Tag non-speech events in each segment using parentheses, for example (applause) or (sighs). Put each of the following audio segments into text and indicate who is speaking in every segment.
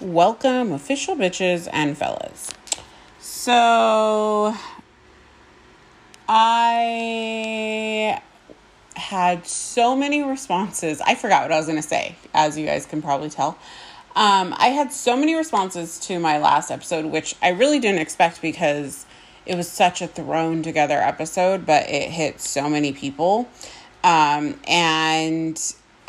Speaker 1: Welcome, official bitches and fellas. So, I had so many responses. I forgot what I was going to say, as you guys can probably tell. Um, I had so many responses to my last episode, which I really didn't expect because it was such a thrown together episode, but it hit so many people. Um, and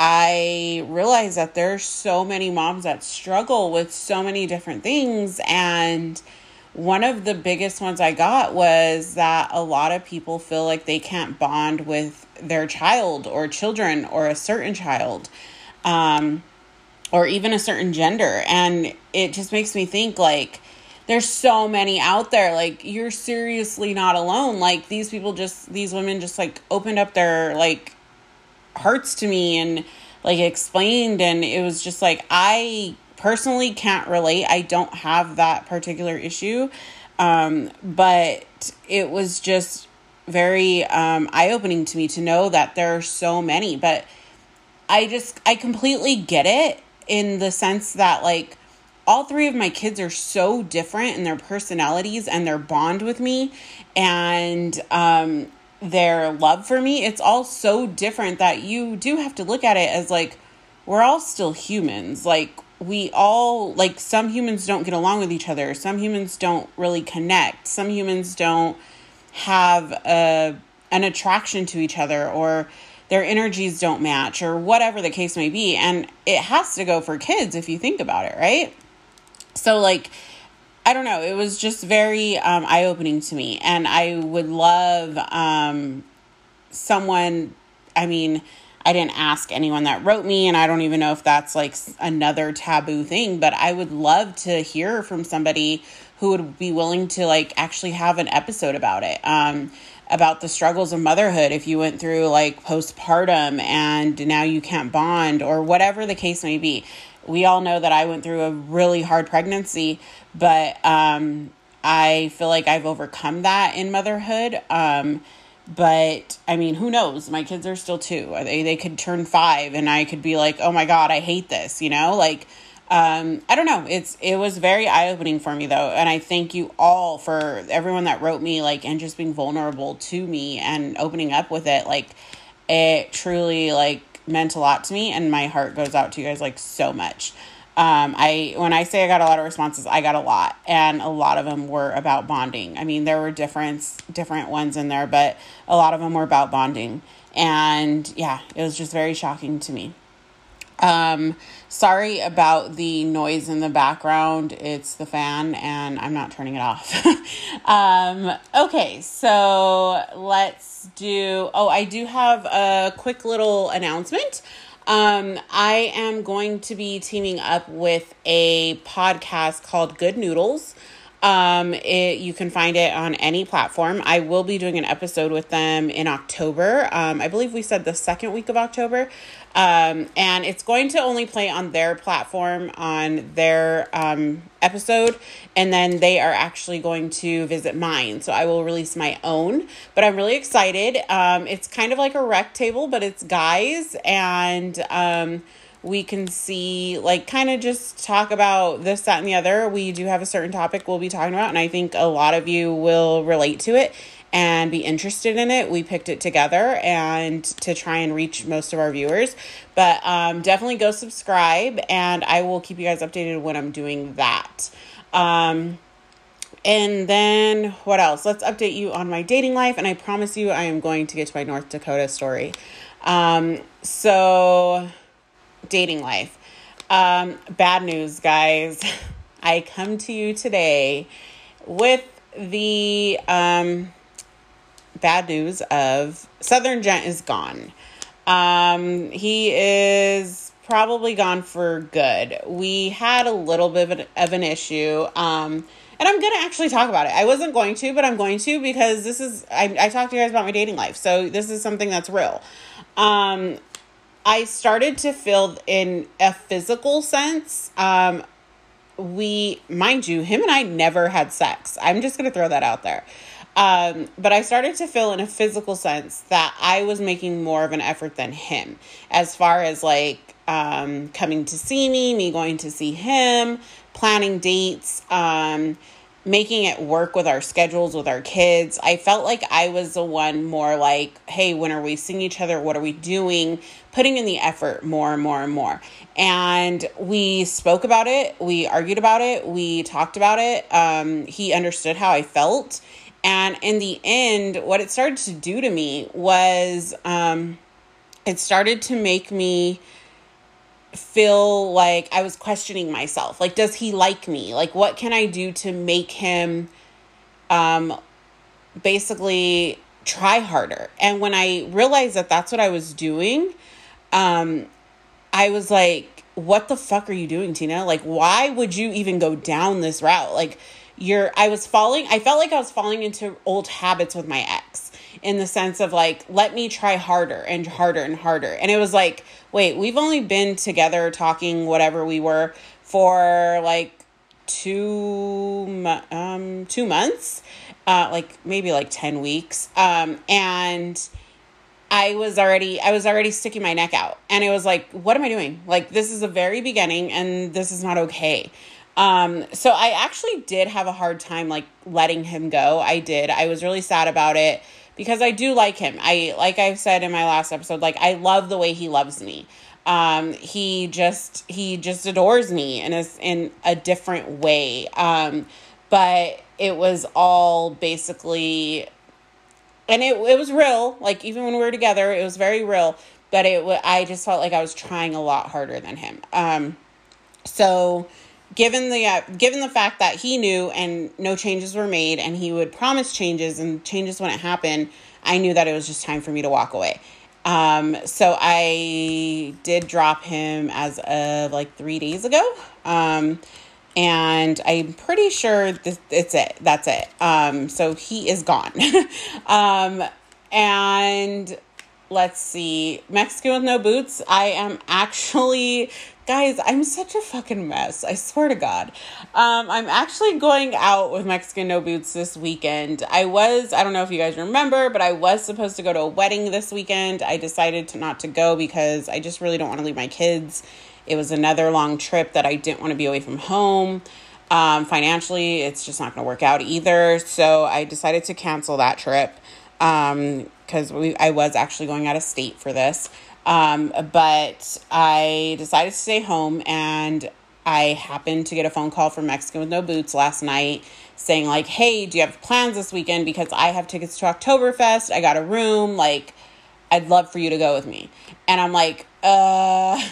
Speaker 1: I realized that there's so many moms that struggle with so many different things. And one of the biggest ones I got was that a lot of people feel like they can't bond with their child or children or a certain child. Um, or even a certain gender. And it just makes me think like there's so many out there. Like you're seriously not alone. Like these people just these women just like opened up their like hearts to me and like explained and it was just like I personally can't relate. I don't have that particular issue. Um, but it was just very um, eye opening to me to know that there are so many. But I just, I completely get it in the sense that like all three of my kids are so different in their personalities and their bond with me and um their love for me it's all so different that you do have to look at it as like we're all still humans like we all like some humans don't get along with each other some humans don't really connect some humans don't have a an attraction to each other or their energies don't match or whatever the case may be. And it has to go for kids if you think about it, right? So, like, I don't know. It was just very um, eye opening to me. And I would love um, someone, I mean, I didn't ask anyone that wrote me, and I don't even know if that's like another taboo thing, but I would love to hear from somebody who would be willing to like actually have an episode about it. Um, about the struggles of motherhood if you went through like postpartum and now you can't bond or whatever the case may be. We all know that I went through a really hard pregnancy, but um, I feel like I've overcome that in motherhood. Um, but I mean, who knows? My kids are still two. They they could turn five, and I could be like, "Oh my god, I hate this," you know, like um, I don't know. It's it was very eye opening for me though, and I thank you all for everyone that wrote me like and just being vulnerable to me and opening up with it. Like it truly like meant a lot to me, and my heart goes out to you guys like so much. Um, I when I say I got a lot of responses, I got a lot, and a lot of them were about bonding. I mean, there were different different ones in there, but a lot of them were about bonding, and yeah, it was just very shocking to me. Um, sorry about the noise in the background. It's the fan, and I'm not turning it off. (laughs) um, okay, so let's do. Oh, I do have a quick little announcement. Um, I am going to be teaming up with a podcast called Good Noodles. Um, it, you can find it on any platform. I will be doing an episode with them in October. Um, I believe we said the second week of October. Um, and it's going to only play on their platform on their um, episode. And then they are actually going to visit mine. So I will release my own. But I'm really excited. Um, it's kind of like a rec table, but it's guys. And, um, we can see like kind of just talk about this that and the other. We do have a certain topic we'll be talking about and i think a lot of you will relate to it and be interested in it. We picked it together and to try and reach most of our viewers. But um, definitely go subscribe and i will keep you guys updated when i'm doing that. Um, and then what else? Let's update you on my dating life and i promise you i am going to get to my north dakota story. Um, so dating life. Um, bad news, guys. (laughs) I come to you today with the um, bad news of Southern Gent is gone. Um, he is probably gone for good. We had a little bit of an, issue. Um, and I'm going to actually talk about it. I wasn't going to, but I'm going to because this is, I, I talked to you guys about my dating life. So this is something that's real. Um, I started to feel in a physical sense. Um, we, mind you, him and I never had sex. I'm just going to throw that out there. Um, but I started to feel in a physical sense that I was making more of an effort than him as far as like um, coming to see me, me going to see him, planning dates, um, making it work with our schedules with our kids. I felt like I was the one more like, hey, when are we seeing each other? What are we doing? Putting in the effort more and more and more. And we spoke about it, we argued about it, we talked about it. Um, he understood how I felt. And in the end, what it started to do to me was um, it started to make me feel like I was questioning myself. Like, does he like me? Like, what can I do to make him um, basically try harder? And when I realized that that's what I was doing, um, I was like, what the fuck are you doing, Tina? Like, why would you even go down this route? Like, you're, I was falling, I felt like I was falling into old habits with my ex in the sense of like, let me try harder and harder and harder. And it was like, wait, we've only been together talking whatever we were for like two um two months uh like maybe like 10 weeks um and I was already I was already sticking my neck out and it was like what am I doing? Like this is a very beginning and this is not okay. Um so I actually did have a hard time like letting him go. I did. I was really sad about it because I do like him. I like I've said in my last episode like I love the way he loves me. Um he just he just adores me in a in a different way. Um but it was all basically and it it was real. Like even when we were together, it was very real, but it I just felt like I was trying a lot harder than him. Um so given the uh, given the fact that he knew and no changes were made and he would promise changes and changes wouldn't happen i knew that it was just time for me to walk away. Um, so i did drop him as of like three days ago. Um, and i'm pretty sure this, it's it. That's it. Um, so he is gone. (laughs) Um, and let's see mexican with no boots i am actually Guys, I'm such a fucking mess. I swear to God. Um, I'm actually going out with Mexican No Boots this weekend. I was, I don't know if you guys remember, but I was supposed to go to a wedding this weekend. I decided to not to go because I just really don't want to leave my kids. It was another long trip that I didn't want to be away from home. Um, financially, it's just not going to work out either. So I decided to cancel that trip because um, I was actually going out of state for this. Um, but I decided to stay home and I happened to get a phone call from Mexican with No Boots last night saying, like, hey, do you have plans this weekend? Because I have tickets to Oktoberfest. I got a room. Like, I'd love for you to go with me. And I'm like, uh. (laughs)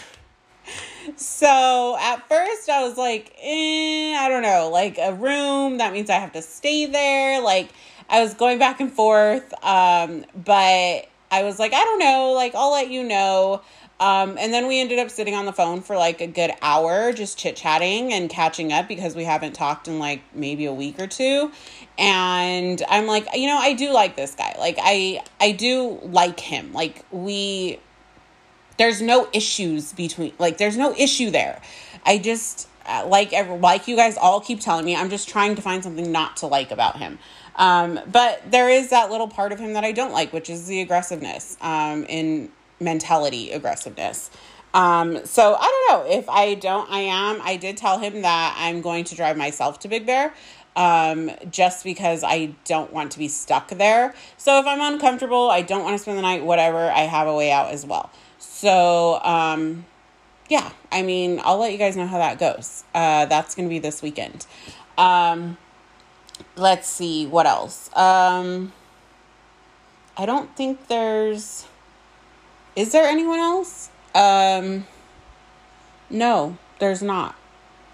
Speaker 1: So at first I was like, eh, I don't know, like a room, that means I have to stay there. Like, I was going back and forth. Um, but I was like, I don't know, like I'll let you know. Um, and then we ended up sitting on the phone for like a good hour, just chit chatting and catching up because we haven't talked in like maybe a week or two. And I'm like, you know, I do like this guy. Like I, I do like him. Like we, there's no issues between, like there's no issue there. I just uh, like, like you guys all keep telling me, I'm just trying to find something not to like about him. Um, but there is that little part of him that I don't like, which is the aggressiveness um, in mentality aggressiveness. Um, so I don't know if I don't, I am. I did tell him that I'm going to drive myself to Big Bear um, just because I don't want to be stuck there. So if I'm uncomfortable, I don't want to spend the night, whatever, I have a way out as well. So, um, yeah, I mean, I'll let you guys know how that goes. Uh, that's going to be this weekend. Um, let's see what else. Um, I don't think there's. Is there anyone else? Um, no, there's not.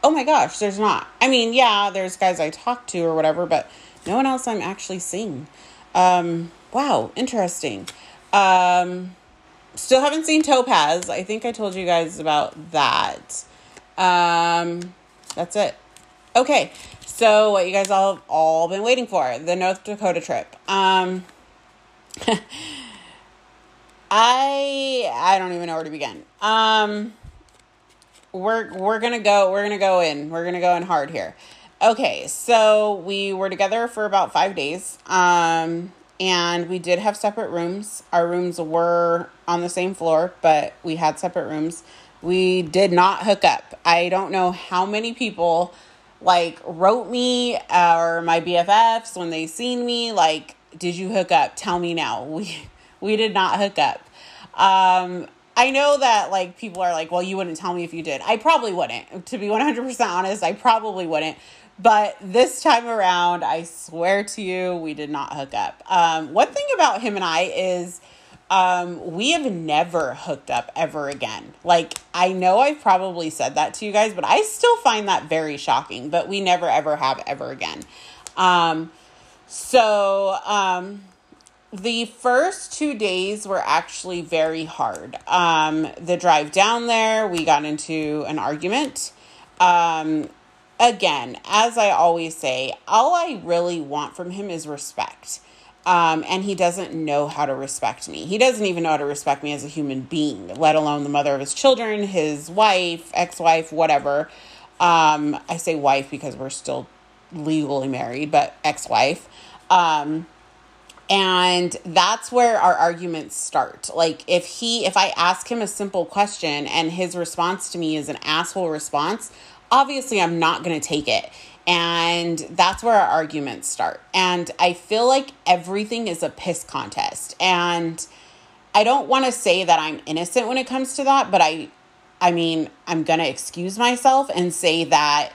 Speaker 1: Oh my gosh, there's not. I mean, yeah, there's guys I talk to or whatever, but no one else I'm actually seeing. Um, wow, interesting. Um, still haven't seen Topaz. I think I told you guys about that. Um, that's it. Okay, so what you guys all have all been waiting for the North Dakota trip. Um, (laughs) I I don't even know where to begin. Um, we're we're gonna go we're gonna go in we're gonna go in hard here. Okay, so we were together for about five days. Um, and we did have separate rooms. Our rooms were on the same floor, but we had separate rooms we did not hook up. I don't know how many people like wrote me or my BFFs when they seen me like, "Did you hook up? Tell me now." (laughs) We we did not hook up. Um, I know that like people are like, "Well, you wouldn't tell me if you did." I probably wouldn't. To be 100% honest, I probably wouldn't. But this time around, I swear to you, we did not hook up. Um, one thing about him and I is um, we have never hooked up ever again. Like, I know I've probably said that to you guys, but I still find that very shocking. But we never, ever have ever again. Um, so, um, the first two days were actually very hard. Um, the drive down there, we got into an argument. Um, again, as I always say, all I really want from him is respect. Um, and he doesn't know how to respect me. He doesn't even know how to respect me as a human being, let alone the mother of his children, his wife, ex wife, whatever. Um, I say wife because we're still legally married, but ex wife. Um, and that's where our arguments start. Like, if he, if I ask him a simple question and his response to me is an asshole response, obviously I'm not going to take it. And that's where our arguments start. And I feel like everything is a piss contest. And I don't want to say that I'm innocent when it comes to that, but I I mean, I'm going to excuse myself and say that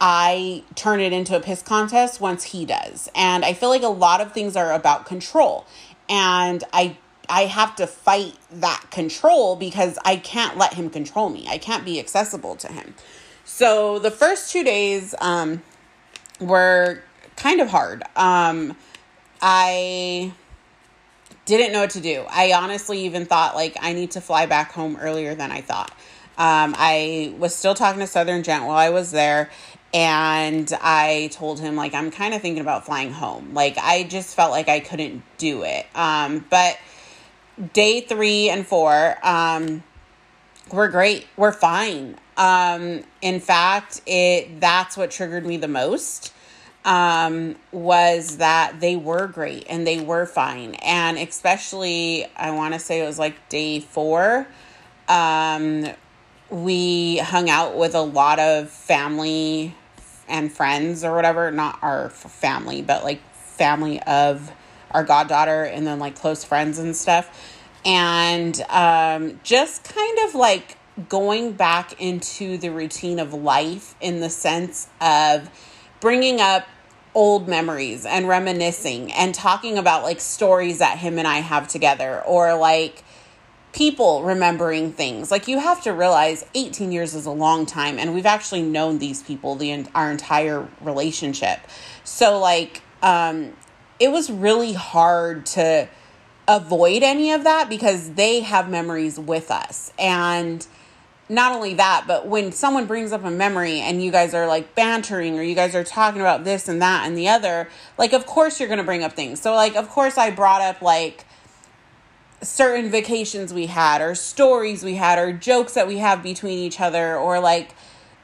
Speaker 1: I turn it into a piss contest once he does. And I feel like a lot of things are about control. And I I have to fight that control because I can't let him control me. I can't be accessible to him. So the first two days um, were kind of hard. Um, I didn't know what to do. I honestly even thought like I need to fly back home earlier than I thought. Um, I was still talking to Southern Gent while I was there, and I told him like I'm kind of thinking about flying home. Like I just felt like I couldn't do it. Um, but day three and four, um, we're great. We're fine. Um, in fact, it that's what triggered me the most. Um, was that they were great and they were fine, and especially I want to say it was like day four. Um, we hung out with a lot of family and friends or whatever, not our family, but like family of our goddaughter and then like close friends and stuff. And um, just kind of like going back into the routine of life in the sense of bringing up old memories and reminiscing and talking about like stories that him and I have together or like people remembering things. Like you have to realize 18 years is a long time and we've actually known these people the our entire relationship. So like um it was really hard to avoid any of that because they have memories with us. And not only that, but when someone brings up a memory and you guys are like bantering or you guys are talking about this and that and the other, like, of course you're going to bring up things. So, like, of course I brought up like certain vacations we had or stories we had or jokes that we have between each other or like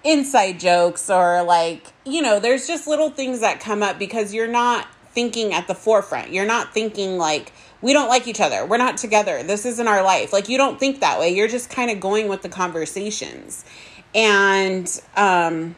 Speaker 1: inside jokes or like, you know, there's just little things that come up because you're not thinking at the forefront. You're not thinking like, we don't like each other. We're not together. This isn't our life. Like you don't think that way. You're just kind of going with the conversations. And um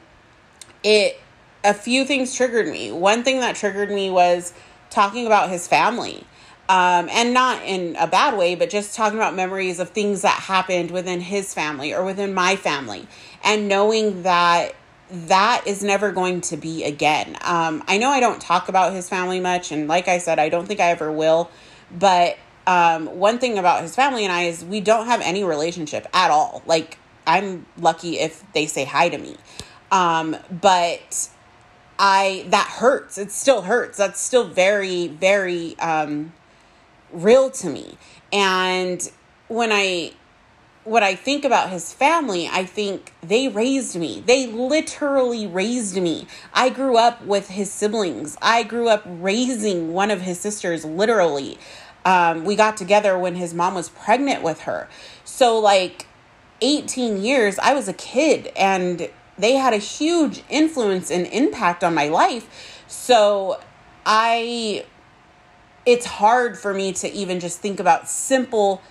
Speaker 1: it a few things triggered me. One thing that triggered me was talking about his family. Um, and not in a bad way, but just talking about memories of things that happened within his family or within my family, and knowing that that is never going to be again. Um, I know I don't talk about his family much, and like I said, I don't think I ever will but um, one thing about his family and I is we don't have any relationship at all. Like, I'm lucky if they say hi to me. Um, but I, that hurts. It still hurts. That's still very, very um, real to me. And when I, what I think about his family, I think they raised me. They literally raised me. I grew up with his siblings. I grew up raising one of his sisters, literally. Um, we got together when his mom was pregnant with her. So, like 18 years, I was a kid and they had a huge influence and impact on my life. So, I, it's hard for me to even just think about simple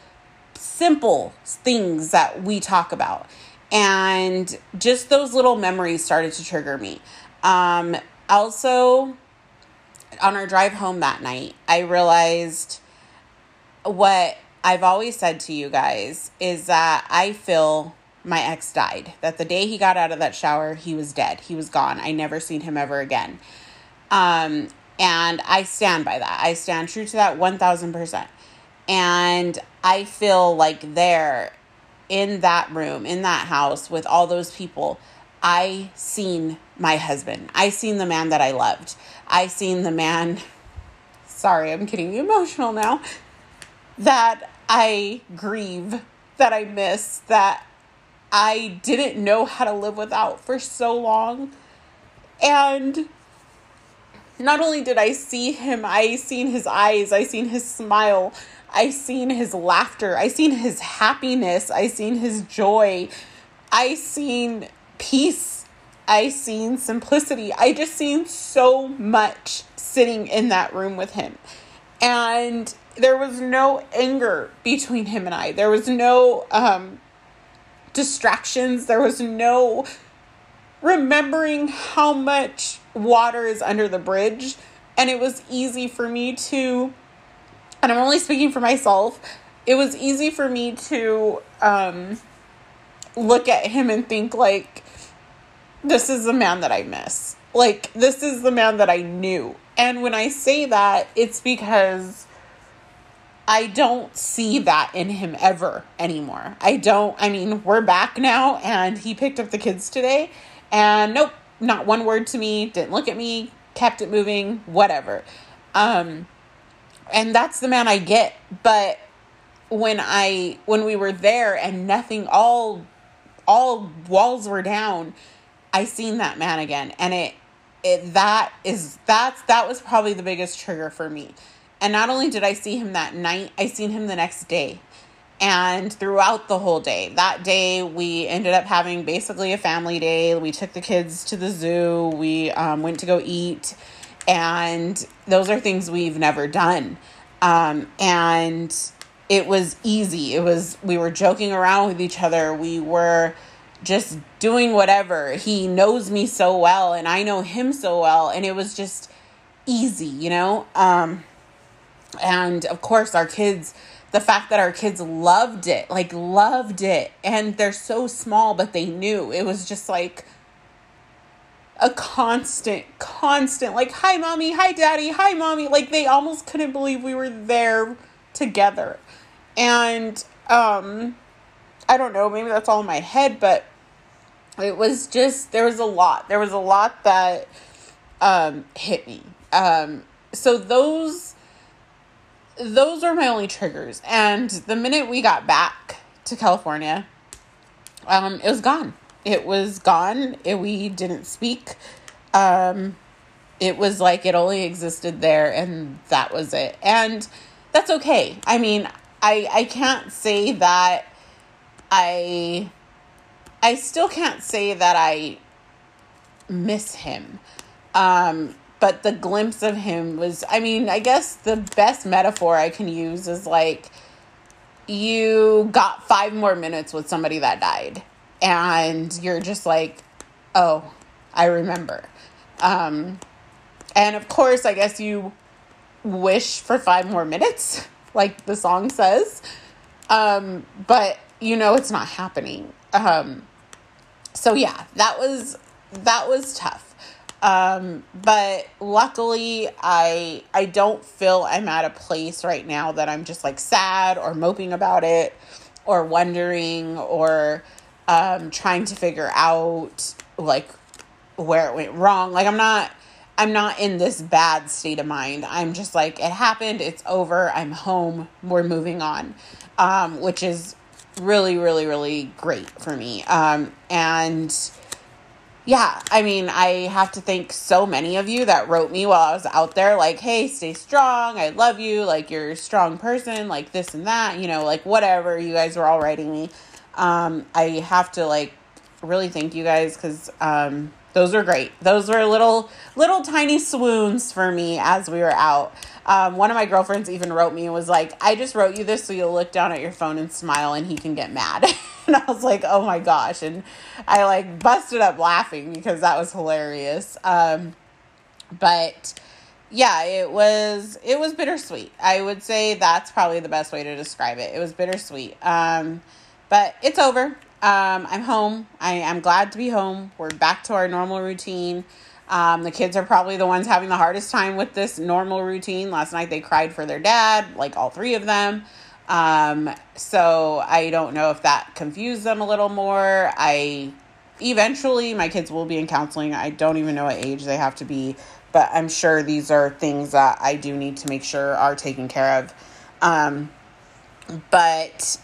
Speaker 1: simple things that we talk about. And just those little memories started to trigger me. Um, also, on our drive home that night, I realized what I've always said to you guys is that I feel my ex died. That the day he got out of that shower, he was dead. He was gone. I never seen him ever again. Um, and I stand by that. I stand true to that 1000%. And I feel like there in that room, in that house with all those people, I seen my husband. I seen the man that I loved. I seen the man (laughs) sorry, I'm getting emotional now. That I grieve, that I miss, that I didn't know how to live without for so long. And not only did I see him, I seen his eyes, I seen his smile, I seen his laughter, I seen his happiness, I seen his joy, I seen peace, I seen simplicity. I just seen so much sitting in that room with him. And there was no anger between him and I. There was no um distractions. There was no remembering how much water is under the bridge. And it was easy for me to, and I'm only speaking for myself, it was easy for me to um, look at him and think, like, this is the man that I miss. Like, this is the man that I knew. And when I say that, it's because I don't see that in him ever anymore. I don't, I mean, we're back now, and he picked up the kids today, and nope, not one word to me, didn't look at me, kept it moving, whatever. Um, and that's the man I get. But when I, when we were there and nothing, all, all walls were down, I seen that man again, and it, it, that is, that's, that was probably the biggest trigger for me and not only did I see him that night, I seen him the next day and throughout the whole day. That day, we ended up having basically a family day. We took the kids to the zoo, we um, went to go eat, and those are things we've never done. Um, and it was easy. It was, we were joking around with each other. We were just doing whatever. He knows me so well, and I know him so well, and it was just easy, you know? Um, and of course our kids the fact that our kids loved it like loved it and they're so small but they knew it was just like a constant constant like hi mommy hi daddy hi mommy like they almost couldn't believe we were there together and um i don't know maybe that's all in my head but it was just there was a lot there was a lot that um hit me um so those those were my only triggers. And the minute we got back to California, um, it was gone. It was gone. It, we didn't speak. Um, it was like it only existed there, and that was it. And that's okay. I mean, I I can't say that I I still can't say that I miss him. Um, but the glimpse of him was i mean i guess the best metaphor i can use is like you got five more minutes with somebody that died and you're just like oh i remember. Um and of course i guess you wish for five more minutes (laughs) like the song says. Um but you know it's not happening. Um so yeah that was that was tough. Um, but luckily, I I don't feel I'm at a place right now that I'm just like sad or moping about it or wondering or um, trying to figure out like where it went wrong. Like I'm not I'm not in this bad state of mind. I'm just like it happened, it's over, I'm home, we're moving on. Um, which is really really really great for me. Um, and yeah, I mean, I have to thank so many of you that wrote me while I was out there, like, hey, stay strong. I love you. Like, you're a strong person, like this and that, you know, like whatever. You guys were all writing me. Um, I have to, like, really thank you guys because um, those were great. Those were little little tiny swoons for me as we were out. Um, one of my girlfriends even wrote me and was like, I just wrote you this so you'll look down at your phone and smile and he can get mad. (laughs) and I was like, oh my gosh. And I like busted up laughing because that was hilarious. Um, but yeah, it was it was bittersweet. I would say that's probably the best way to describe it. It was bittersweet. Um, but it's over. Um, I'm home. I, I'm glad to be home. We're back to our normal routine. Um, the kids are probably the ones having the hardest time with this normal routine. Last night they cried for their dad, like all three of them. Um, so I don't know if that confused them a little more. I eventually my kids will be in counseling. I don't even know what age they have to be, but I'm sure these are things that I do need to make sure are taken care of. Um, but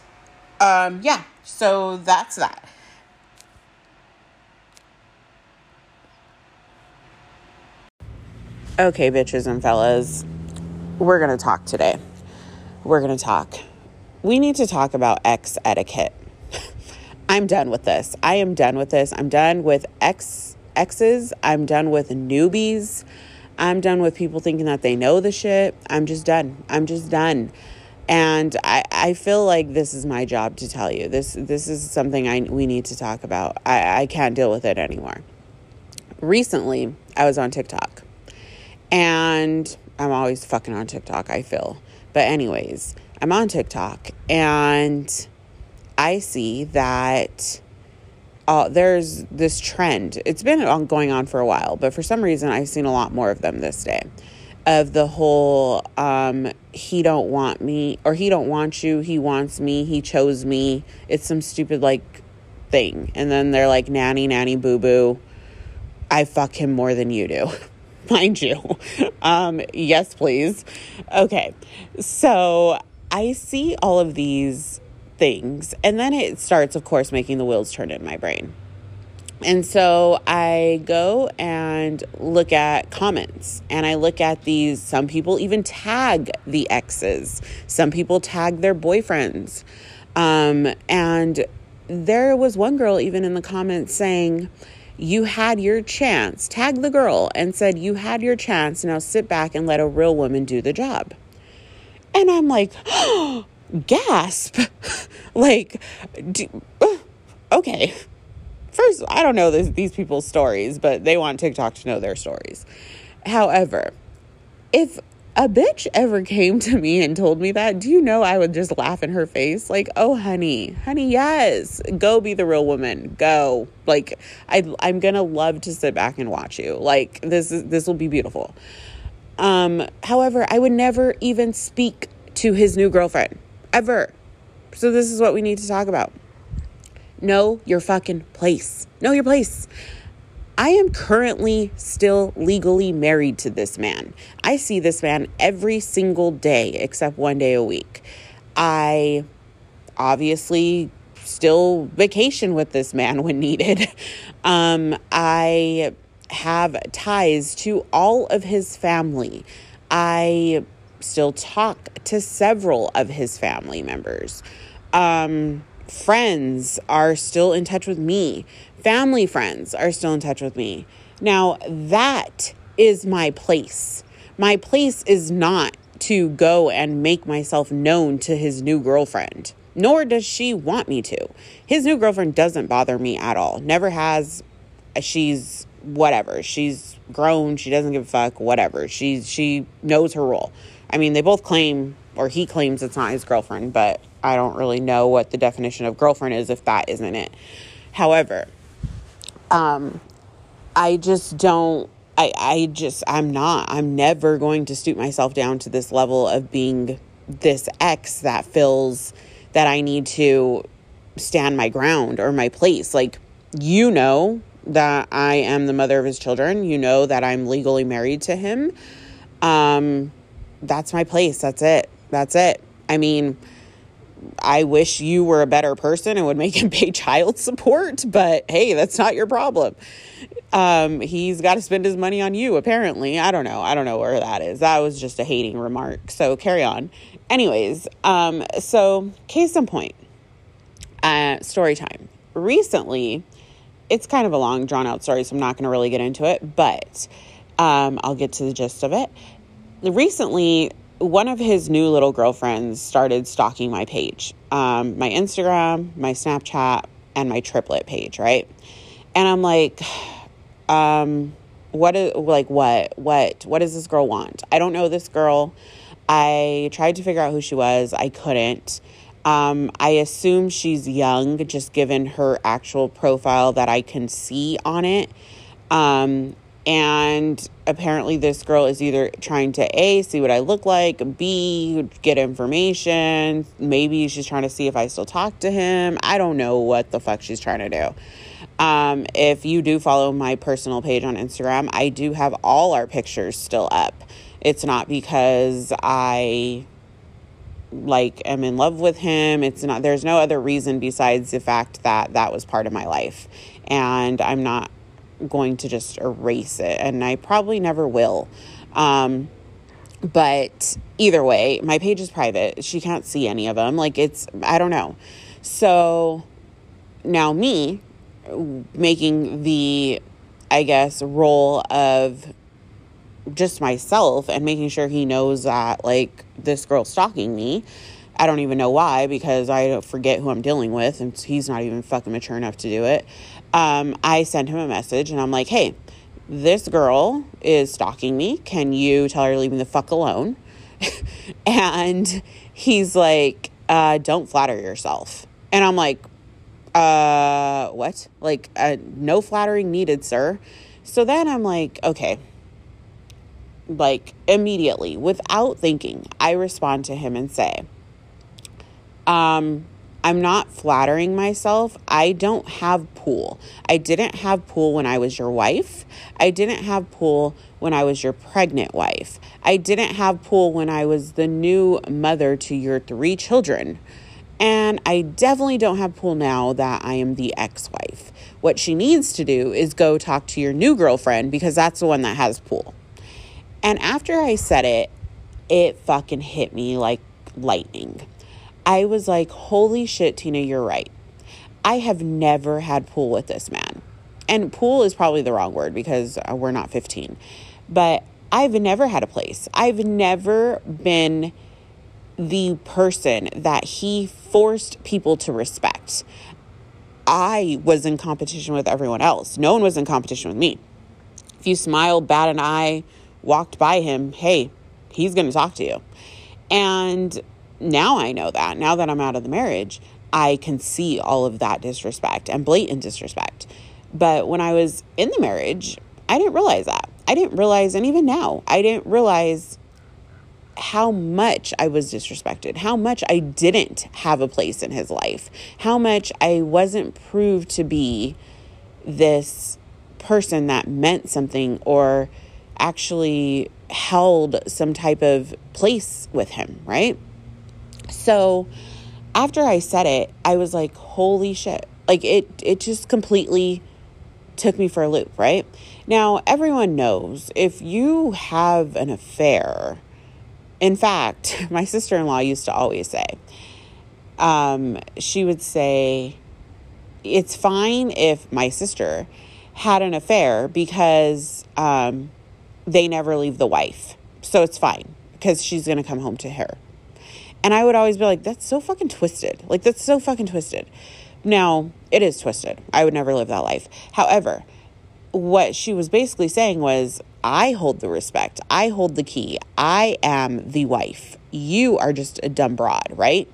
Speaker 1: um, yeah, so that's that. Okay, bitches and fellas, we're going to talk today. We're going to talk. We need to talk about ex etiquette. (laughs) I'm done with this. I am done with this. I'm done with ex exes. I'm done with newbies. I'm done with people thinking that they know the shit. I'm just done. I'm just done. And I, I feel like this is my job to tell you. This this is something I we need to talk about. I, I can't deal with it anymore. Recently, I was on TikTok and I'm always fucking on TikTok, I feel. But, anyways, I'm on TikTok and I see that uh, there's this trend. It's been on, going on for a while, but for some reason, I've seen a lot more of them this day. Of the whole, um, he don't want me, or he don't want you, he wants me, he chose me. It's some stupid like thing. And then they're like, nanny, nanny, boo boo. I fuck him more than you do. (laughs) mind you. (laughs) Um, yes, please. Okay. So I see all of these things, and then it starts, of course, making the wheels turn in my brain. And so I go and look at comments and I look at these. Some people even tag the exes, some people tag their boyfriends. Um, and there was one girl even in the comments saying, you had your chance. Tag the girl and said, You had your chance. Now sit back and let a real woman do the job. And I'm like, oh, (gasps) gasp. (laughs) like, do, (sighs) okay. First, I don't know this, these people's stories, but they want TikTok to know their stories. However, if a bitch ever came to me and told me that, do you know I would just laugh in her face? Like, oh, honey, honey, yes, go be the real woman. Go. Like, I, I'm gonna love to sit back and watch you. Like, this is this will be beautiful. Um, however, I would never even speak to his new girlfriend ever. So this is what we need to talk about. Know your fucking place. Know your place. I am currently still legally married to this man. I see this man every single day except one day a week. I obviously still vacation with this man (laughs) when needed. Um, I have ties to all of his family. I still talk to several of his family members. Um, friends are still in touch with me family friends are still in touch with me. Now, that is my place. My place is not to go and make myself known to his new girlfriend, nor does she want me to. His new girlfriend doesn't bother me at all, never has. She's whatever. She's grown, she doesn't give a fuck, whatever. She's she knows her role. I mean, they both claim or he claims it's not his girlfriend, but I don't really know what the definition of girlfriend is if that isn't it. However, um, I just don't. I, I just, I'm not. I'm never going to stoop myself down to this level of being this ex that feels that I need to stand my ground or my place. Like, you know that I am the mother of his children. You know that I'm legally married to him. Um, that's my place. That's it. That's it. I mean, I wish you were a better person and would make him (laughs) pay child support, but hey, that's not your problem. Um, he's got to spend his money on you, apparently. I don't know. I don't know where that is. That was just a hating remark. So carry on. Anyways, um, so case in point, uh, story time. Recently, it's kind of a long, drawn out story, so I'm not going to really get into it, but um, I'll get to the gist of it. Recently, one of his new little girlfriends started stalking my page, um, my Instagram, my Snapchat, and my triplet page, right? And I'm like, um, what is like what what what does this girl want? I don't know this girl. I tried to figure out who she was. I couldn't. Um, I assume she's young, just given her actual profile that I can see on it. Um, and apparently, this girl is either trying to A, see what I look like, B, get information. Maybe she's trying to see if I still talk to him. I don't know what the fuck she's trying to do. Um, if you do follow my personal page on Instagram, I do have all our pictures still up. It's not because I like am in love with him. It's not there's no other reason besides the fact that that was part of my life. And I'm not going to just erase it, and I probably never will. Um, but either way, my page is private. She can't see any of them. Like, it's, I don't know. So now, me making the, I guess, role of just myself and making sure he knows that, like, this girl's stalking me. I don't even know why because I forget who I'm dealing with and he's not even fucking mature enough to do it um, I send him a message and I'm like, hey, this girl is stalking me. Can you tell her to leave me the fuck alone? (laughs) and he's like, uh, don't flatter yourself. And I'm like, uh, what? Like, uh, no flattering needed, sir. So then I'm like, okay. Like, immediately, without thinking, I respond to him and say, um, I'm not flattering myself. I don't have pool. I didn't have pool when I was your wife. I didn't have pool when I was your pregnant wife. I didn't have pool when I was the new mother to your three children. And I definitely don't have pool now that I am the ex wife. What she needs to do is go talk to your new girlfriend because that's the one that has pool. And after I said it, it fucking hit me like lightning. I was like, holy shit, Tina, you're right. I have never had pool with this man. And pool is probably the wrong word because uh, we're not 15. But I've never had a place. I've never been the person that he forced people to respect. I was in competition with everyone else. No one was in competition with me. If you smiled, bat an eye, walked by him, hey, he's going to talk to you. And now I know that. Now that I'm out of the marriage, I can see all of that disrespect and blatant disrespect. But when I was in the marriage, I didn't realize that. I didn't realize, and even now, I didn't realize how much I was disrespected, how much I didn't have a place in his life, how much I wasn't proved to be this person that meant something or actually held some type of place with him, right? So after I said it, I was like, holy shit. Like it it just completely took me for a loop, right? Now, everyone knows if you have an affair, in fact, (laughs) my sister in law used to always say, um, she would say, it's fine if my sister had an affair because um, they never leave the wife. So it's fine because she's going to come home to her. And I would always be like, that's so fucking twisted. Like, that's so fucking twisted. Now, it is twisted. I would never live that life. However, what she was basically saying was, I hold the respect. I hold the key. I am the wife. You are just a dumb broad, right?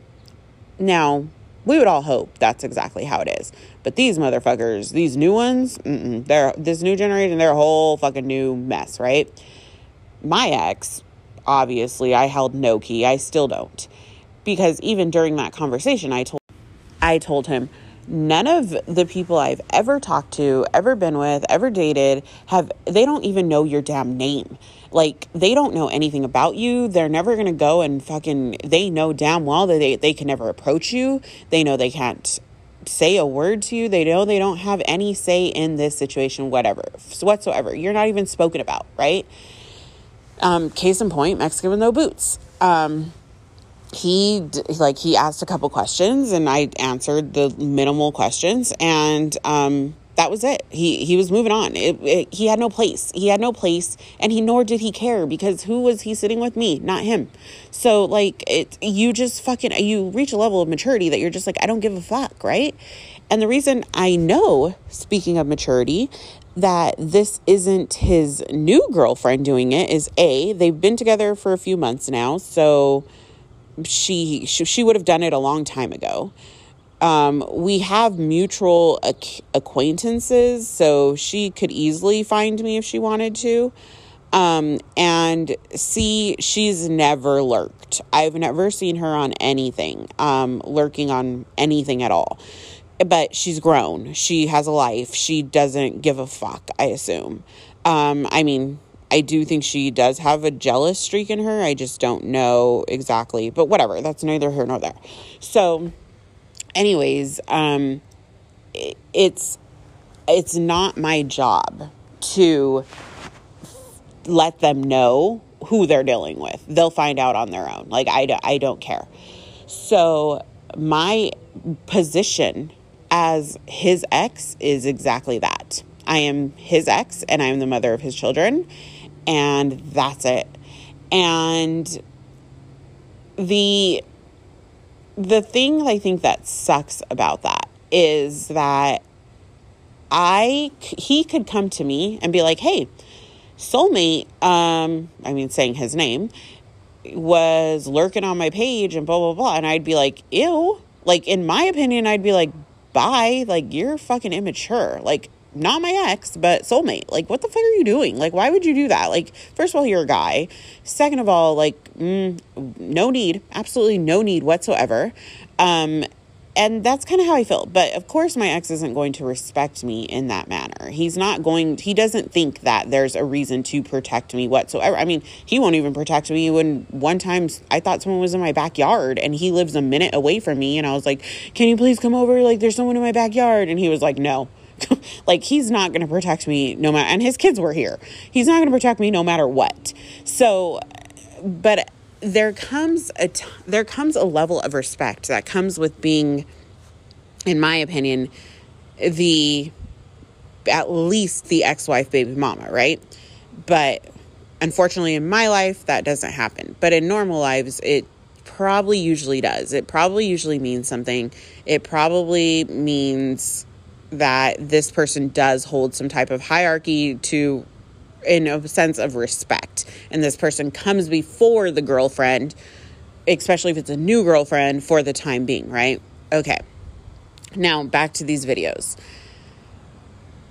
Speaker 1: Now, we would all hope that's exactly how it is. But these motherfuckers, these new ones, they're this new generation, they're a whole fucking new mess, right? My ex obviously I held no key. I still don't. Because even during that conversation I told I told him none of the people I've ever talked to, ever been with, ever dated have they don't even know your damn name. Like they don't know anything about you. They're never going to go and fucking they know damn well that they they can never approach you. They know they can't say a word to you. They know they don't have any say in this situation whatever whatsoever. You're not even spoken about, right? Um, case in point, Mexican with no boots. Um, he like he asked a couple questions and I answered the minimal questions and um, that was it. He he was moving on. It, it, he had no place. He had no place, and he nor did he care because who was he sitting with? Me, not him. So like it, you just fucking you reach a level of maturity that you're just like I don't give a fuck, right? And the reason I know, speaking of maturity, that this isn't his new girlfriend doing it is a they've been together for a few months now, so she she, she would have done it a long time ago um, we have mutual ac- acquaintances, so she could easily find me if she wanted to. Um, and see, she's never lurked. I've never seen her on anything, um, lurking on anything at all. But she's grown. She has a life. She doesn't give a fuck, I assume. Um, I mean, I do think she does have a jealous streak in her. I just don't know exactly. But whatever, that's neither here nor there. So, anyways, um, it's it's not my job to let them know who they're dealing with. They'll find out on their own. Like I, I don't care. So my position as his ex is exactly that. I am his ex and I am the mother of his children and that's it. And the the thing I think that sucks about that is that I he could come to me and be like, "Hey, soulmate, um, I mean saying his name was lurking on my page and blah blah blah." And I'd be like, "Ew." Like in my opinion, I'd be like, "Bye." Like you're fucking immature. Like not my ex, but soulmate. Like, what the fuck are you doing? Like, why would you do that? Like, first of all, you're a guy. Second of all, like, mm, no need, absolutely no need whatsoever. Um, and that's kind of how I feel. But of course, my ex isn't going to respect me in that manner. He's not going, he doesn't think that there's a reason to protect me whatsoever. I mean, he won't even protect me when one time I thought someone was in my backyard and he lives a minute away from me. And I was like, can you please come over? Like, there's someone in my backyard. And he was like, no. (laughs) like he's not going to protect me no matter and his kids were here. He's not going to protect me no matter what. So but there comes a t- there comes a level of respect that comes with being in my opinion the at least the ex-wife baby mama, right? But unfortunately in my life that doesn't happen. But in normal lives it probably usually does. It probably usually means something. It probably means that this person does hold some type of hierarchy to in a sense of respect. And this person comes before the girlfriend especially if it's a new girlfriend for the time being right? Okay. Now back to these videos.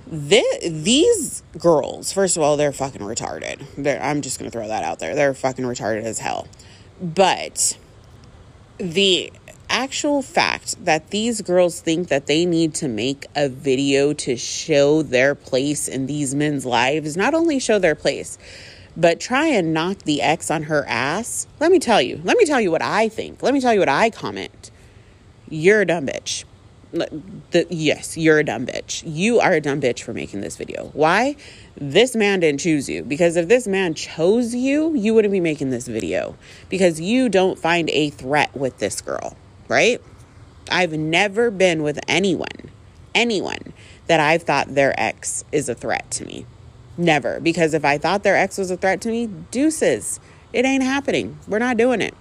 Speaker 1: This, these girls first of all they're fucking retarded. They're, i'm just gonna throw that out there. They're fucking retarded as hell. But the actual fact that these girls think that they need to make a video to show their place in these men's lives, not only show their place, but try and knock the ex on her ass. Let me tell you, let me tell you what I think. Let me tell you what I comment. You're a dumb bitch. The, yes, you're a dumb bitch. You are a dumb bitch for making this video. Why? This man didn't choose you. Because if this man chose you, you wouldn't be making this video. Because you don't find a threat with this girl right? I've never been with anyone, anyone that I've thought their ex is a threat to me. Never. Because if I thought their ex was a threat to me, deuces. It ain't happening. We're not doing it.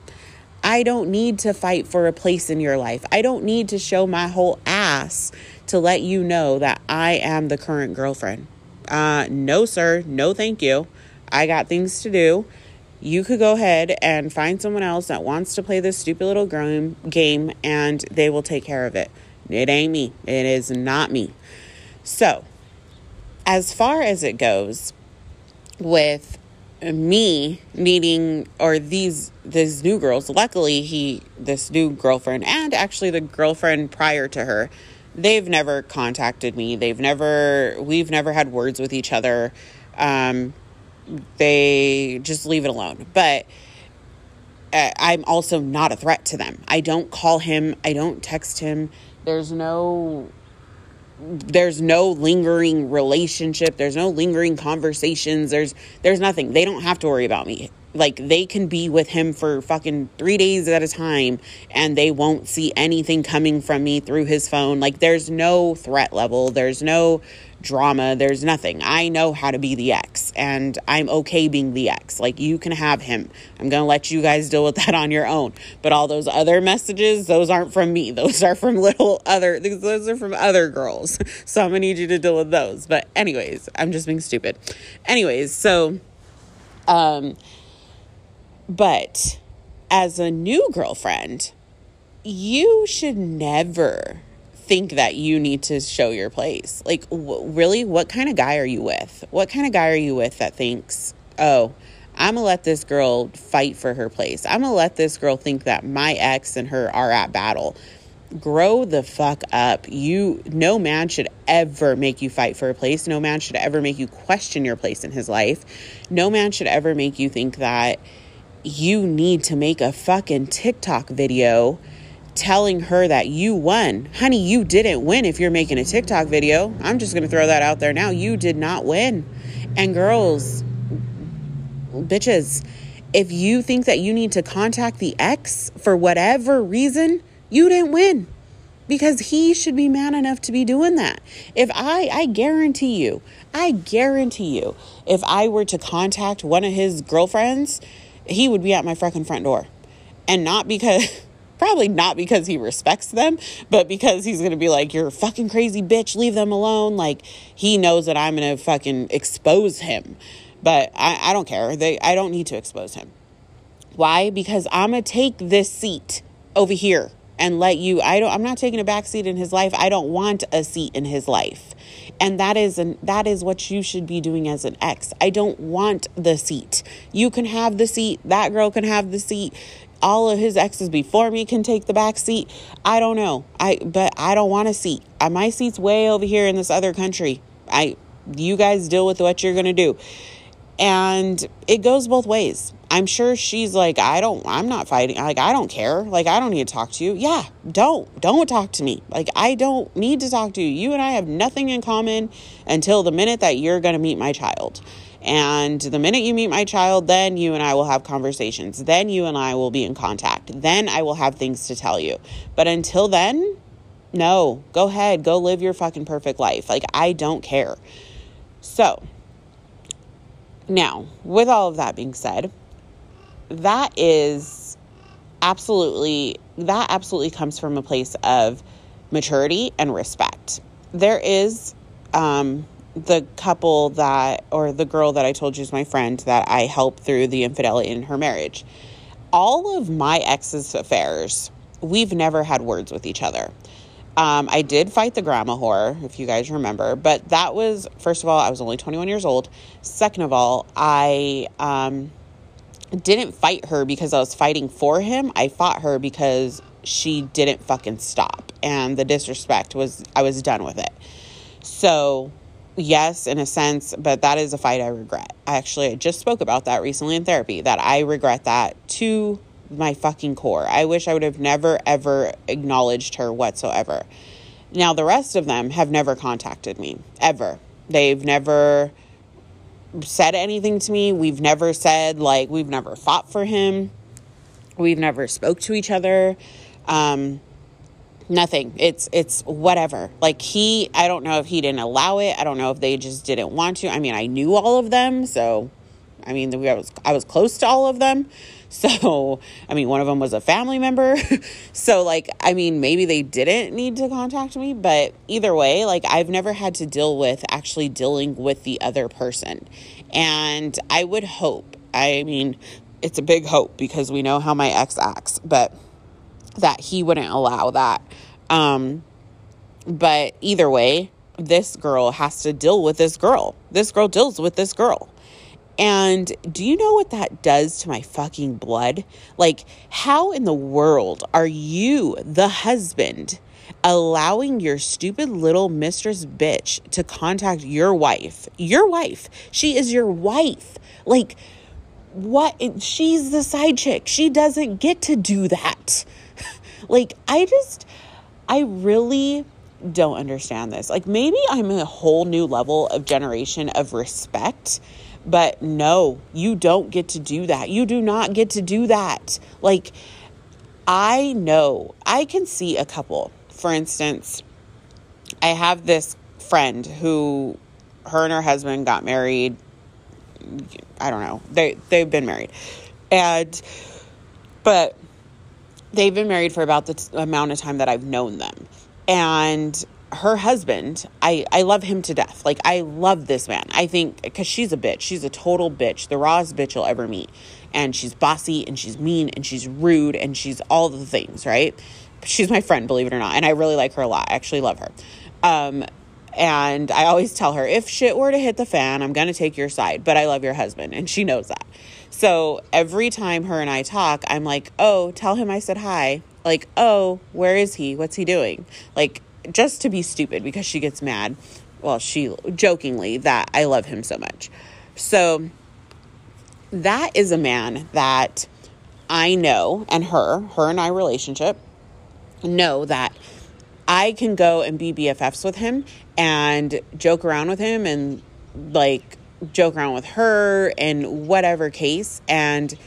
Speaker 1: I don't need to fight for a place in your life. I don't need to show my whole ass to let you know that I am the current girlfriend. Uh, no, sir. No, thank you. I got things to do you could go ahead and find someone else that wants to play this stupid little game and they will take care of it. It ain't me. It is not me. So, as far as it goes with me needing or these these new girls luckily he this new girlfriend and actually the girlfriend prior to her they've never contacted me they've never we've never had words with each other um they just leave it alone. But uh, I'm also not a threat to them. I don't call him, I don't text him. There's no there's no lingering relationship there's no lingering conversations there's there's nothing they don't have to worry about me Like they can be with him for fucking three days at a time and they won't see anything coming from me through his phone. Like there's no threat level, there's no drama, there's nothing. I know how to be the ex and I'm okay being the ex. Like you can have him. I'm going to let you guys deal with (laughs) that on your own. But all those other messages, those aren't from me. (laughs) Those are from little other those are from other girls. (laughs) So I'm going to need you to deal with those. But anyways, I'm just being stupid. Anyways, so um but as a new girlfriend, you should never think that you need to show your place. Like, w- really, what kind of guy are you with? What kind of guy are you with that thinks, oh, I'm gonna let this girl fight for her place? I'm gonna let this girl think that my ex and her are at battle. Grow the fuck up. You, no man should ever make you fight for a place. No man should ever make you question your place in his life. No man should ever make you think that you need to make a fucking TikTok video telling her that you won. Honey, you didn't win if you're making a TikTok video. I'm just going to throw that out there now. You did not win. And girls, bitches, if you think that you need to contact the ex for whatever reason, you didn't win because he should be man enough to be doing that. If I, I guarantee you, I guarantee you, if I were to contact one of his girlfriends, he would be at my fucking front door. And not because, (laughs) probably not because he respects them, but because he's gonna be like, you're a fucking crazy bitch, leave them alone. Like, he knows that I'm gonna fucking expose him. But I, I don't care. They, I don't need to expose him. Why? Because I'm gonna take this seat over here and let you I don't I'm not taking a back seat in his life. I don't want a seat in his life. And that is an that is what you should be doing as an ex. I don't want the seat. You can have the seat. That girl can have the seat. All of his exes before me can take the back seat. I don't know. I but I don't want a seat. Uh, my seat's way over here in this other country. I you guys deal with what you're going to do. And it goes both ways. I'm sure she's like, I don't, I'm not fighting. Like, I don't care. Like, I don't need to talk to you. Yeah, don't, don't talk to me. Like, I don't need to talk to you. You and I have nothing in common until the minute that you're going to meet my child. And the minute you meet my child, then you and I will have conversations. Then you and I will be in contact. Then I will have things to tell you. But until then, no, go ahead, go live your fucking perfect life. Like, I don't care. So, now, with all of that being said, that is absolutely that absolutely comes from a place of maturity and respect. There is um, the couple that, or the girl that I told you is my friend that I helped through the infidelity in her marriage. All of my ex's affairs, we've never had words with each other. Um, I did fight the grandma whore, if you guys remember, but that was, first of all, I was only 21 years old. Second of all, I um, didn't fight her because I was fighting for him. I fought her because she didn't fucking stop. And the disrespect was, I was done with it. So, yes, in a sense, but that is a fight I regret. Actually I just spoke about that recently in therapy that I regret that to my fucking core. I wish I would have never, ever acknowledged her whatsoever. Now, the rest of them have never contacted me, ever. They've never said anything to me. We've never said, like, we've never fought for him. We've never spoke to each other. Um, nothing. It's, it's whatever. Like, he, I don't know if he didn't allow it. I don't know if they just didn't want to. I mean, I knew all of them, so I mean, I was I was close to all of them. (laughs) So, I mean, one of them was a family member. (laughs) so, like, I mean, maybe they didn't need to contact me, but either way, like, I've never had to deal with actually dealing with the other person. And I would hope, I mean, it's a big hope because we know how my ex acts, but that he wouldn't allow that. Um, but either way, this girl has to deal with this girl. This girl deals with this girl. And do you know what that does to my fucking blood? Like, how in the world are you, the husband, allowing your stupid little mistress bitch to contact your wife? Your wife. She is your wife. Like, what? She's the side chick. She doesn't get to do that. Like, I just, I really don't understand this. Like, maybe I'm a whole new level of generation of respect But no, you don't get to do that. You do not get to do that. Like, I know, I can see a couple. For instance, I have this friend who her and her husband got married I don't know. They they've been married. And but they've been married for about the t- amount of time that I've known them. And her husband, I, I love him to death. Like, I love this man. I think, because she's a bitch. She's a total bitch, the rawest bitch you'll ever meet. And she's bossy and she's mean and she's rude and she's all the things, right? She's my friend, believe it or not. And I really like her a lot. I actually love her. Um, and I always tell her, if shit were to hit the fan, I'm going to take your side, but I love your husband. And she knows that. So every time her and I talk, I'm like, oh, tell him I said hi. Like, oh, where is he? What's he doing? Like, just to be stupid because she gets mad. Well, she jokingly that I love him so much. So that is a man that I know and her, her and I relationship, know that I can go and be BFFs with him and joke around with him and like joke around with her in whatever case and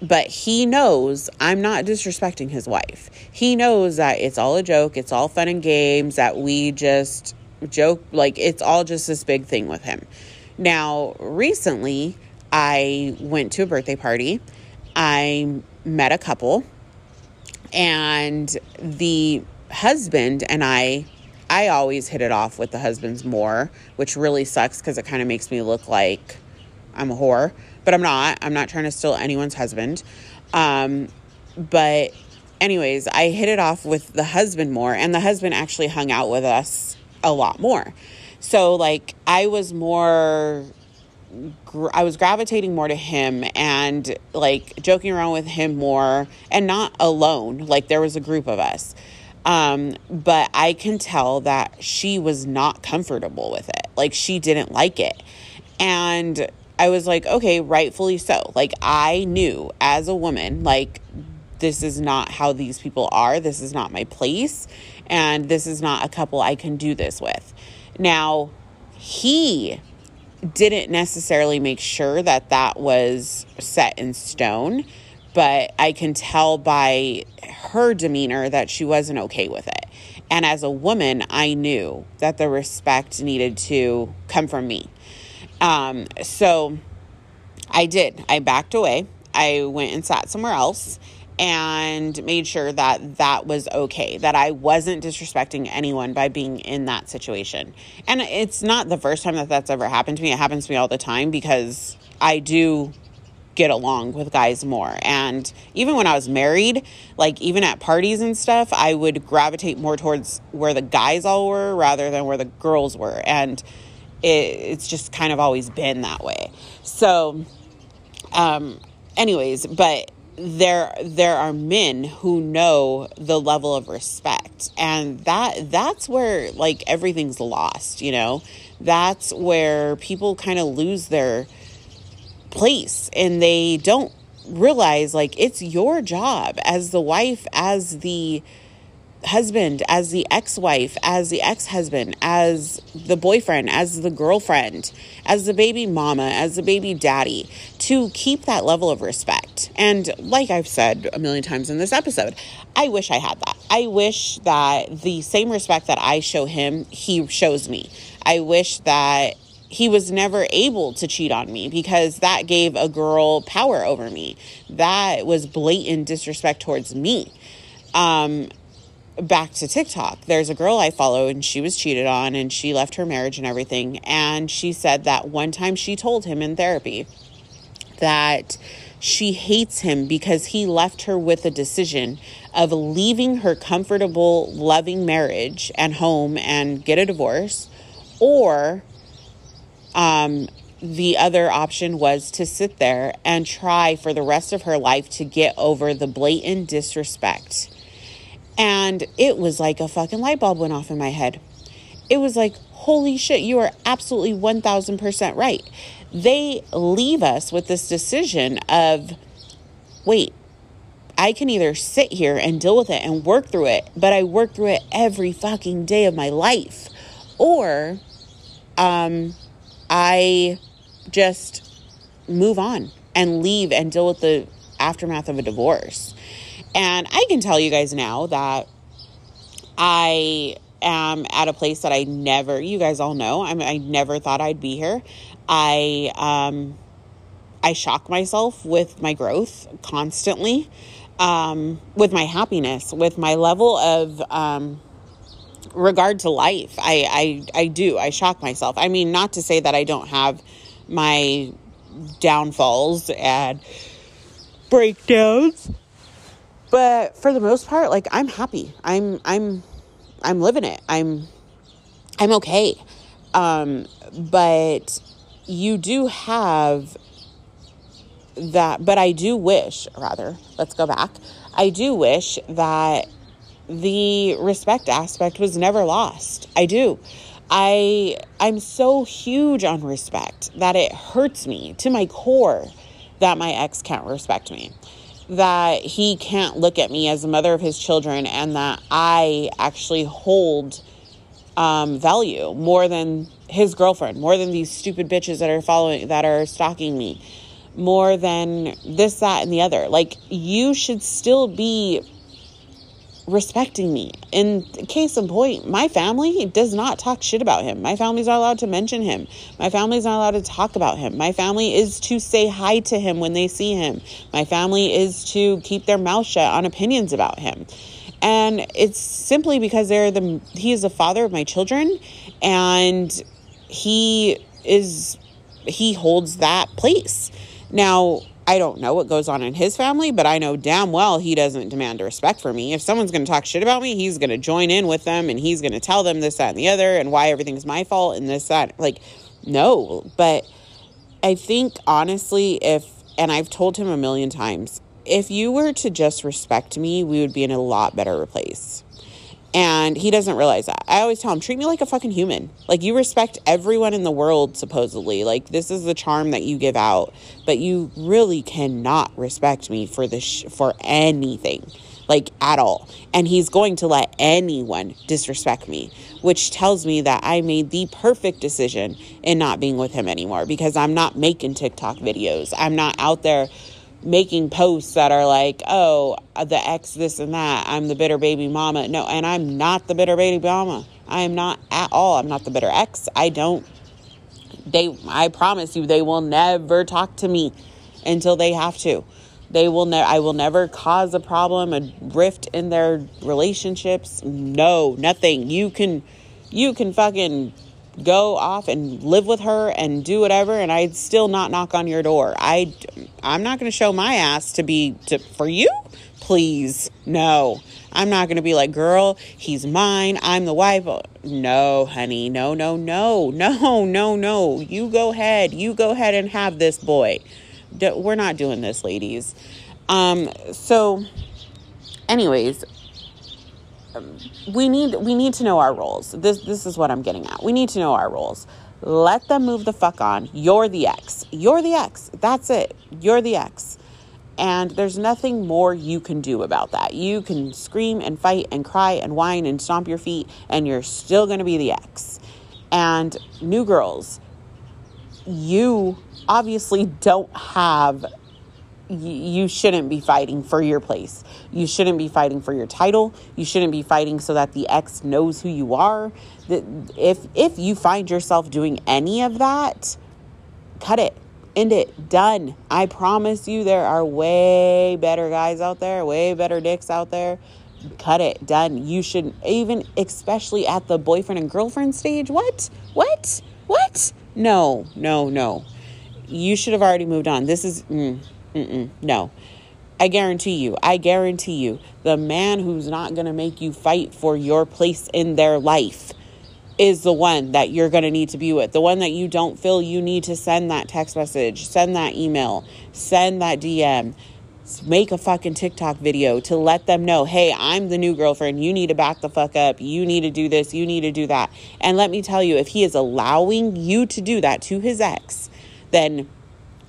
Speaker 1: but he knows I'm not disrespecting his wife. He knows that it's all a joke, it's all fun and games, that we just joke, like it's all just this big thing with him. Now, recently, I went to a birthday party. I met a couple, and the husband and I I always hit it off with the husbands more, which really sucks because it kind of makes me look like I'm a whore, but I'm not. I'm not trying to steal anyone's husband. Um, but, anyways, I hit it off with the husband more, and the husband actually hung out with us a lot more. So, like, I was more. I was gravitating more to him and like joking around with him more and not alone. Like there was a group of us. Um, but I can tell that she was not comfortable with it. Like she didn't like it. And I was like, okay, rightfully so. Like I knew as a woman, like this is not how these people are. This is not my place. And this is not a couple I can do this with. Now, he didn't necessarily make sure that that was set in stone but I can tell by her demeanor that she wasn't okay with it. And as a woman, I knew that the respect needed to come from me. Um, so I did. I backed away. I went and sat somewhere else and made sure that that was okay, that I wasn't disrespecting anyone by being in that situation. And it's not the first time that that's ever happened to me. It happens to me all the time because I do get along with guys more. And even when I was married, like even at parties and stuff, I would gravitate more towards where the guys all were rather than where the girls were. And it, it's just kind of always been that way. So, um, anyways, but there there are men who know the level of respect and that that's where like everything's lost you know that's where people kind of lose their place and they don't realize like it's your job as the wife, as the husband, as the ex wife, as the ex husband, as the boyfriend, as the girlfriend, as the baby mama, as the baby daddy, to keep that level of respect. And like I've said a million times in this episode, I wish I had that. I wish that the same respect that I show him, he shows me. I wish that he was never able to cheat on me because that gave a girl power over me. That was blatant disrespect towards me. Um, back to TikTok, there's a girl I follow and she was cheated on and she left her marriage and everything. And she said that one time she told him in therapy that she hates him because he left her with a decision of leaving her comfortable, loving marriage and home and get a divorce or um, the other option was to sit there and try for the rest of her life to get over the blatant disrespect. And it was like a fucking light bulb went off in my head. It was like, holy shit, you are absolutely 1000% right. They leave us with this decision of, wait, I can either sit here and deal with it and work through it, but I work through it every fucking day of my life. Or, um, I just move on and leave and deal with the aftermath of a divorce. And I can tell you guys now that I am at a place that I never, you guys all know, I, I never thought I'd be here. I, um, I shock myself with my growth constantly, um, with my happiness, with my level of, um, regard to life. I, I, I do. I shock myself. I mean, not to say that I don't have my downfalls and breakdowns, but for the most part, like I'm happy. I'm, I'm, I'm living it. I'm, I'm okay. Um, but you do have that, but I do wish, rather, let's go back. I do wish that the respect aspect was never lost. I do. I I'm so huge on respect that it hurts me to my core that my ex can't respect me. That he can't look at me as a mother of his children and that I actually hold um, value more than his girlfriend, more than these stupid bitches that are following that are stalking me, more than this, that, and the other. Like you should still be respecting me. In case in point, my family does not talk shit about him. My family's not allowed to mention him. My family's not allowed to talk about him. My family is to say hi to him when they see him. My family is to keep their mouth shut on opinions about him. And it's simply because they're the he is the father of my children and he is he holds that place. Now, I don't know what goes on in his family, but I know damn well he doesn't demand respect for me. If someone's going to talk shit about me, he's going to join in with them and he's going to tell them this, that, and the other, and why everything's my fault and this, that. Like, no. But I think honestly, if, and I've told him a million times, if you were to just respect me, we would be in a lot better place. And he doesn't realize that. I always tell him, treat me like a fucking human. Like you respect everyone in the world, supposedly. Like this is the charm that you give out, but you really cannot respect me for this sh- for anything, like at all. And he's going to let anyone disrespect me, which tells me that I made the perfect decision in not being with him anymore because I'm not making TikTok videos. I'm not out there making posts that are like, oh, uh, the ex, this and that. I'm the bitter baby mama. No, and I'm not the bitter baby mama. I am not at all. I'm not the bitter ex. I don't. They, I promise you, they will never talk to me until they have to. They will never. I will never cause a problem, a rift in their relationships. No, nothing. You can, you can fucking go off and live with her and do whatever and I'd still not knock on your door. I I'm not going to show my ass to be to for you. Please. No. I'm not going to be like, "Girl, he's mine. I'm the wife." No, honey. No, no, no. (laughs) No, no, no. You go ahead. You go ahead and have this boy. We're not doing this, ladies. Um so anyways, we need we need to know our roles. This this is what I'm getting at. We need to know our roles. Let them move the fuck on. You're the ex. You're the ex. That's it. You're the ex. And there's nothing more you can do about that. You can scream and fight and cry and whine and stomp your feet, and you're still going to be the ex. And new girls, you obviously don't have you shouldn't be fighting for your place. You shouldn't be fighting for your title. You shouldn't be fighting so that the ex knows who you are. If if you find yourself doing any of that, cut it. End it. Done. I promise you there are way better guys out there, way better dicks out there. Cut it. Done. You should even especially at the boyfriend and girlfriend stage. What? What? What? No, no, no. You should have already moved on. This is mm, Mm-mm, no. I guarantee you, I guarantee you, the man who's not going to make you fight for your place in their life is the one that you're going to need to be with. The one that you don't feel you need to send that text message, send that email, send that DM, make a fucking TikTok video to let them know, hey, I'm the new girlfriend. You need to back the fuck up. You need to do this. You need to do that. And let me tell you, if he is allowing you to do that to his ex, then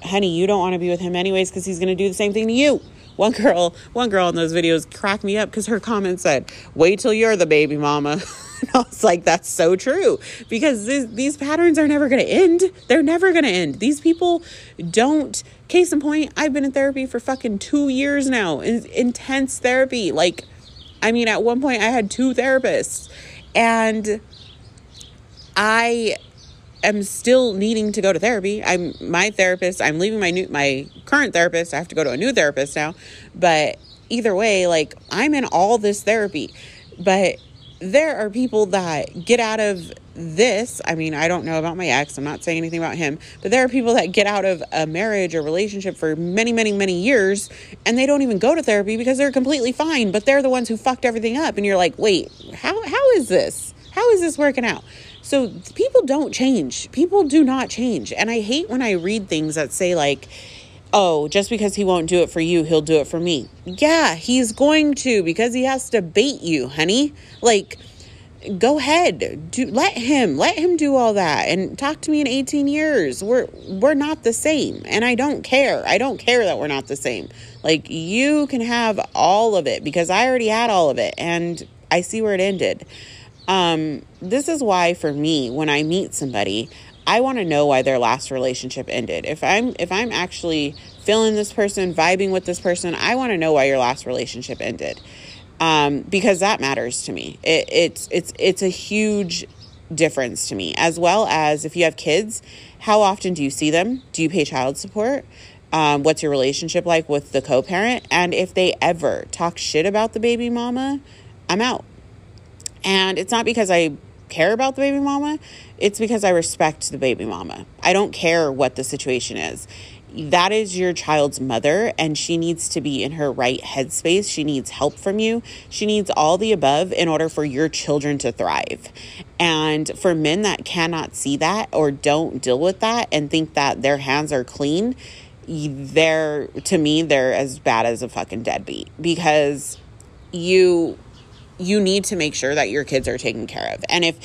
Speaker 1: honey, you don't want to be with him anyways because he's going to do the same thing to you. One girl, one girl in those videos cracked me up because her comment said, "Wait till you're the baby mama." (laughs) And I was like, that's so true because this, these patterns are never going to end. They're never going to end. These people don't. Case in point, I've been in therapy for fucking two years now, in, intense therapy. Like, I mean, at one point, I had two therapists, and I am still needing to go to therapy. I'm my therapist. I'm leaving my new my current therapist. I have to go to a new therapist now. But either way, like I'm in all this therapy. But there are people that get out of this. I mean, I don't know about my ex. I'm not saying anything about him, but there are people that get out of a marriage or relationship for many, many, many years and they don't even go to therapy because they're completely fine, but they're the ones who fucked everything up and you're like, "Wait, how how is this? How is this working out?" So people don't change. People do not change. And I hate when I read things that say, like, oh, just because he won't do it for you, he'll do it for me. Yeah, he's going to because he has to bait you, honey. Like, go ahead. Do let him. Let him do all that and talk to me in 18 years. We're we're not the same. And I don't care. I don't care that we're not the same. Like you can have all of it because I already had all of it and I see where it ended. Um, this is why for me, when I meet somebody, I want to know why their last relationship ended. If I'm if I'm actually feeling this person, vibing with this person, I want to know why your last relationship ended. Um, because that matters to me. It, it's it's it's a huge difference to me. As well as if you have kids, how often do you see them? Do you pay child support? Um, what's your relationship like with the co-parent? And if they ever talk shit about the baby mama, I'm out. And it's not because I care about the baby mama, it's because I respect the baby mama. I don't care what the situation is. That is your child's mother, and she needs to be in her right headspace. She needs help from you. She needs all the above in order for your children to thrive. And for men that cannot see that or don't deal with that and think that their hands are clean, they're, to me, they're as bad as a fucking deadbeat because you you need to make sure that your kids are taken care of. And if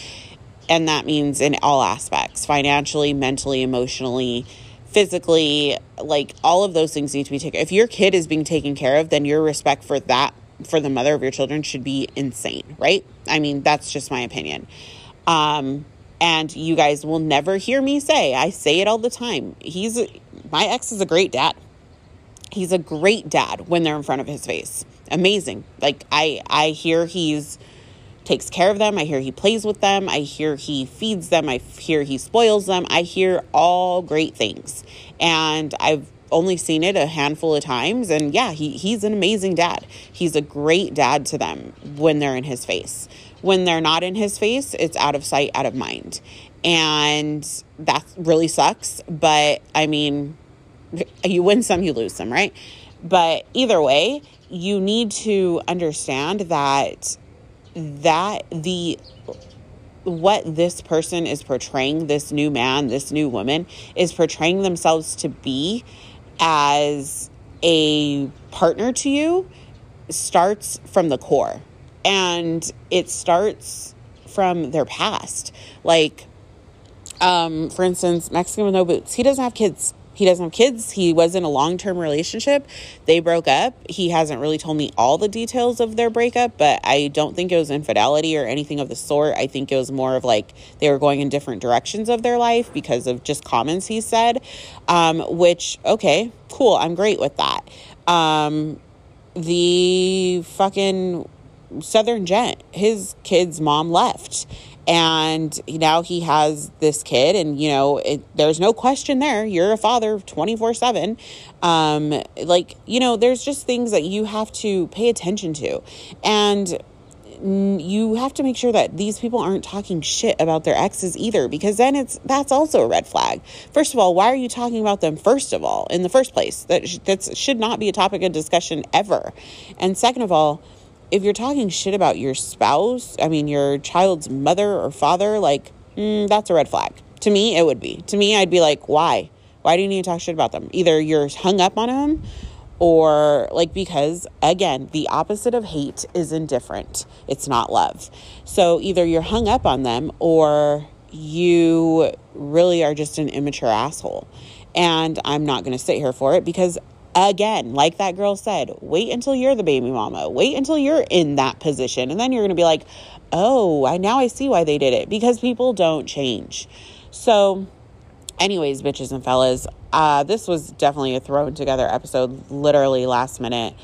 Speaker 1: and that means in all aspects, financially, mentally, emotionally, physically, like all of those things need to be taken. If your kid is being taken care of, then your respect for that for the mother of your children should be insane, right? I mean, that's just my opinion. Um and you guys will never hear me say, I say it all the time. He's my ex is a great dad. He's a great dad when they're in front of his face amazing. Like I I hear he's takes care of them. I hear he plays with them. I hear he feeds them. I hear he spoils them. I hear all great things. And I've only seen it a handful of times and yeah, he he's an amazing dad. He's a great dad to them when they're in his face. When they're not in his face, it's out of sight, out of mind. And that really sucks, but I mean, you win some, you lose some, right? But either way, you need to understand that that the what this person is portraying this new man this new woman is portraying themselves to be as a partner to you starts from the core. And it starts from their past. Like um for instance mexican with no boots. He doesn't have kids he doesn't have kids. He was in a long term relationship. They broke up. He hasn't really told me all the details of their breakup, but I don't think it was infidelity or anything of the sort. I think it was more of like they were going in different directions of their life because of just comments he said, um, which, okay, cool. I'm great with that. Um, the fucking Southern Gent, his kid's mom left and now he has this kid and you know it, there's no question there. You're a father 24 7 um like you know there's just things that you have to pay attention to. And you have to make sure that these people aren't talking shit about their exes either because then it's that's also a red flag. First of all why are you talking about them first of all in the first place? That that should not be a topic of discussion ever. And second of all if you're talking shit about your spouse, I mean, your child's mother or father, like, mm, that's a red flag. To me, it would be. To me, I'd be like, why? Why do you need to talk shit about them? Either you're hung up on them or like because again the opposite of hate is indifferent it's not love so either you're hung up on them or you really are just an immature asshole and i'm not going to sit here for it because again, like that girl said, wait until you're the baby mama. Wait until you're in that position. And then you're going to be like, oh, I now I see why they did it because people don't change. So, anyways, bitches and fellas, uh, this was definitely a thrown together episode, literally last minute.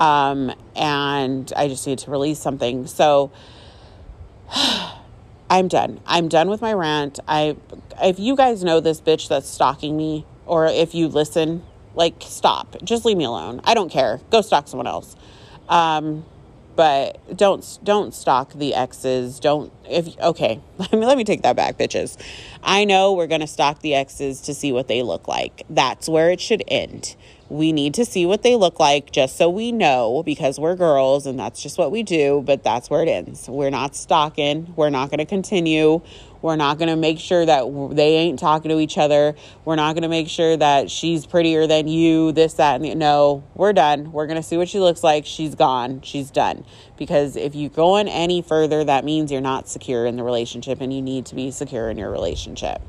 Speaker 1: Um, and I just need to release something. So, (sighs) I'm done. I'm done with my rant. I if you guys know this bitch that's stalking me or if you listen, like stop. Just leave me alone. I don't care. Go stalk someone else. Um but don't don't stalk the exes. Don't if okay. (laughs) Let me let me take that back, bitches. I know we're gonna stalk the exes to see what they look like. That's where it should end. We need to see what they look like just so we know because we're girls and that's just what we do, but that's where it ends. We're not stalking. We're not to continue. We're not going to make sure that they ain't talking to each other. We're not going to make sure that she's prettier than you, this, that, and the, no, we're done. We're going to see what she looks like. She's gone. She's done. Because if you go on any further, that means you're not secure in the relationship and you need to be secure in your relationship.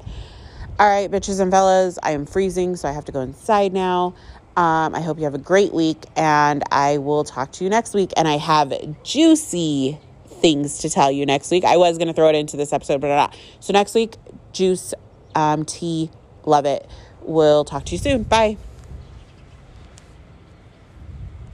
Speaker 1: All right, bitches and fellas, I am freezing, so I have to go inside now. Um, I hope you have a great week, and I will talk to you next week. And I have juicy things to tell you next week. I was going to throw it into this episode, but not. So next week, juice, um, tea, love it. We'll talk to you soon. Bye.